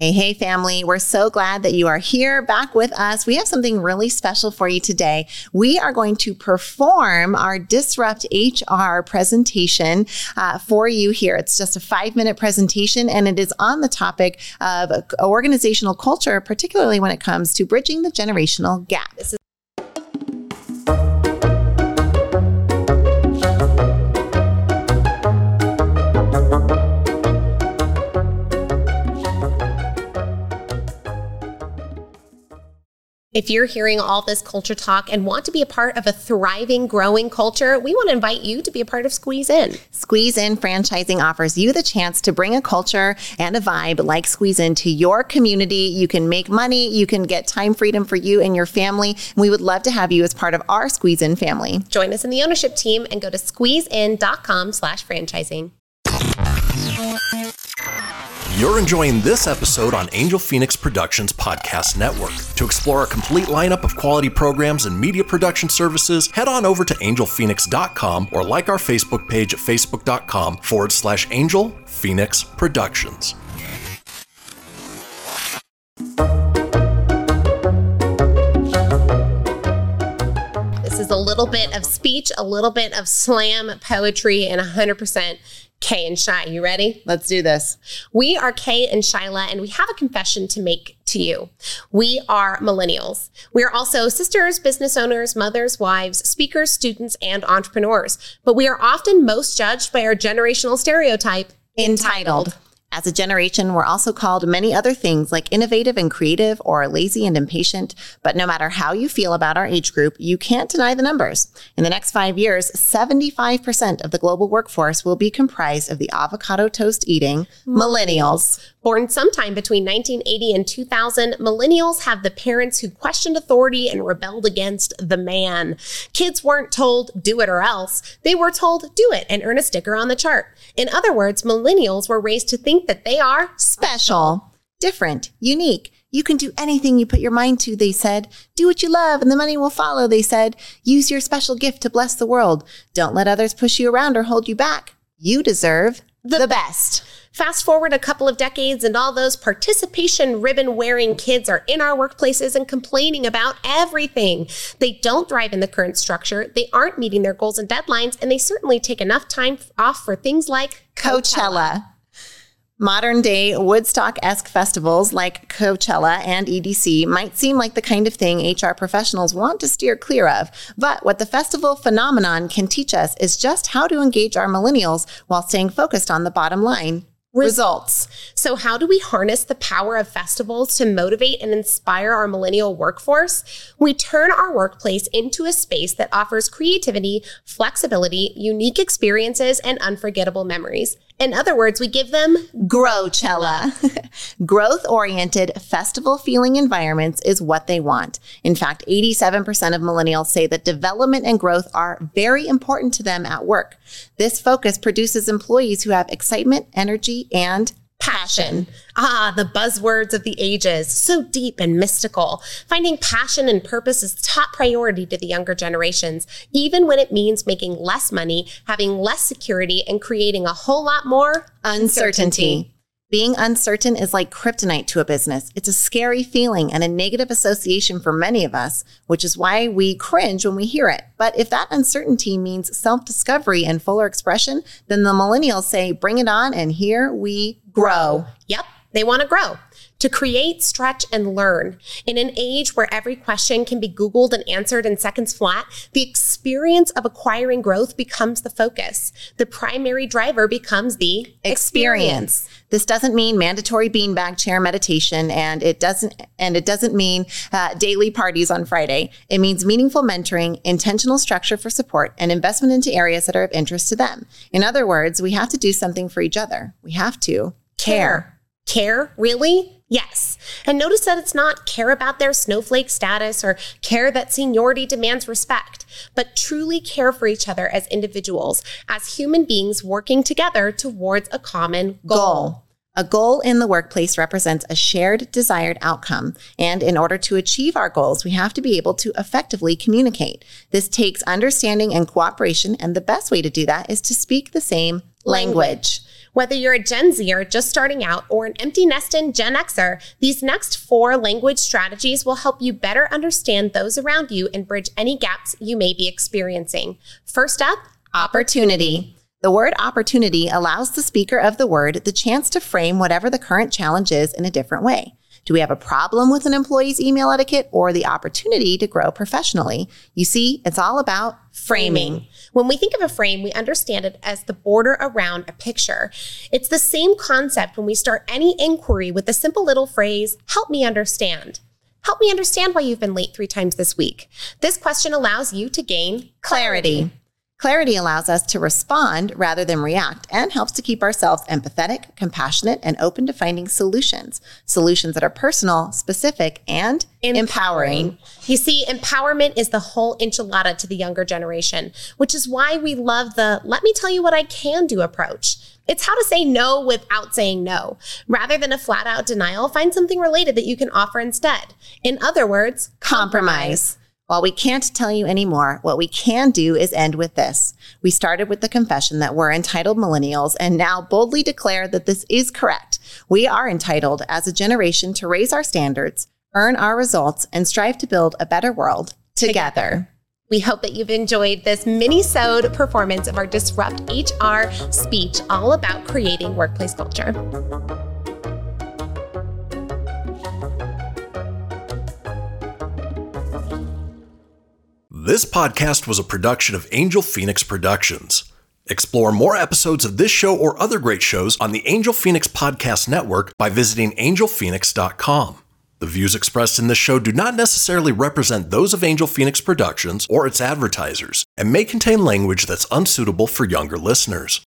Hey, hey, family. We're so glad that you are here back with us. We have something really special for you today. We are going to perform our Disrupt HR presentation uh, for you here. It's just a five minute presentation and it is on the topic of organizational culture, particularly when it comes to bridging the generational gap. If you're hearing all this culture talk and want to be a part of a thriving, growing culture, we want to invite you to be a part of Squeeze In. Squeeze In Franchising offers you the chance to bring a culture and a vibe like Squeeze In to your community. You can make money, you can get time freedom for you and your family. We would love to have you as part of our Squeeze In family. Join us in the ownership team and go to squeezein.com slash franchising. You're enjoying this episode on Angel Phoenix Productions Podcast Network. To explore a complete lineup of quality programs and media production services, head on over to angelphoenix.com or like our Facebook page at facebook.com forward slash Angel Phoenix Productions. This is a little bit of speech, a little bit of slam poetry, and 100% Kay and Shi. You ready? Let's do this. We are Kay and Shyla, and we have a confession to make to you. We are millennials. We are also sisters, business owners, mothers, wives, speakers, students, and entrepreneurs. But we are often most judged by our generational stereotype entitled. As a generation, we're also called many other things like innovative and creative or lazy and impatient. But no matter how you feel about our age group, you can't deny the numbers. In the next five years, 75% of the global workforce will be comprised of the avocado toast eating mm. millennials. Born sometime between 1980 and 2000, millennials have the parents who questioned authority and rebelled against the man. Kids weren't told, do it or else. They were told, do it and earn a sticker on the chart. In other words, millennials were raised to think that they are Special, different, unique. You can do anything you put your mind to, they said. Do what you love and the money will follow, they said. Use your special gift to bless the world. Don't let others push you around or hold you back. You deserve the, best. Fast forward a couple of decades, and all those participation ribbon wearing kids are in our workplaces and complaining about everything. They don't thrive in the current structure, they aren't meeting their goals and deadlines, and they certainly take enough time off for things like Coachella. Modern day Woodstock esque festivals like Coachella and EDC might seem like the kind of thing HR professionals want to steer clear of. But what the festival phenomenon can teach us is just how to engage our millennials while staying focused on the bottom line results. So, how do we harness the power of festivals to motivate and inspire our millennial workforce? We turn our workplace into a space that offers creativity, flexibility, unique experiences, and unforgettable memories. In other words, we give them Growchella. Growth oriented, festival feeling environments is what they want. In fact, 87% of millennials say that development and growth are very important to them at work. This focus produces employees who have excitement, energy, and passion. Ah, the buzzwords of the ages, so deep and mystical. Finding passion and purpose is top priority to the younger generations, even when it means making less money, having less security, and creating a whole lot more uncertainty. Being uncertain is like kryptonite to a business. It's a scary feeling and a negative association for many of us, which is why we cringe when we hear it. But if that uncertainty means self discovery and fuller expression, then the millennials say, bring it on, and here we grow. Yep, they want to grow. To create, stretch, and learn. In an age where every question can be Googled and answered in seconds flat, the experience of acquiring growth becomes the focus. The primary driver becomes the experience. This doesn't mean mandatory beanbag chair meditation, and it doesn't and it doesn't mean uh, daily parties on Friday. It means meaningful mentoring, intentional structure for support, and investment into areas that are of interest to them. In other words, we have to do something for each other. We have to care. Care, really? Yes. And notice that it's not care about their snowflake status or care that seniority demands respect, but truly care for each other as individuals, as human beings working together towards a common goal. goal. A goal in the workplace represents a shared desired outcome. And in order to achieve our goals, we have to be able to effectively communicate. This takes understanding and cooperation. And the best way to do that is to speak the same language. Whether you're a Gen Zer just starting out or an empty nesting Gen Xer, these next four language strategies will help you better understand those around you and bridge any gaps you may be experiencing. First up, opportunity. The word opportunity allows the speaker of the word the chance to frame whatever the current challenge is in a different way. Do we have a problem with an employee's email etiquette or the opportunity to grow professionally? You see, it's all about framing. When we think of a frame, we understand it as the border around a picture. It's the same concept when we start any inquiry with the simple little phrase, help me understand. Help me understand why you've been late three times this week. This question allows you to gain clarity. clarity. Clarity allows us to respond rather than react and helps to keep ourselves empathetic, compassionate, and open to finding solutions. Solutions that are personal, specific, and empowering. empowering. You see, empowerment is the whole enchilada to the younger generation, which is why we love the let me tell you what I can do approach. It's how to say no without saying no. Rather than a flat out denial, find something related that you can offer instead. In other words, compromise. compromise. While we can't tell you anymore, what we can do is end with this. We started with the confession that we're entitled millennials and now boldly declare that this is correct. We are entitled as a generation to raise our standards, earn our results, and strive to build a better world together. We hope that you've enjoyed this mini-sode performance of our Disrupt HR speech all about creating workplace culture. This podcast was a production of Angel Phoenix Productions. Explore more episodes of this show or other great shows on the Angel Phoenix Podcast Network by visiting angelphoenix.com. The views expressed in this show do not necessarily represent those of Angel Phoenix Productions or its advertisers and may contain language that's unsuitable for younger listeners.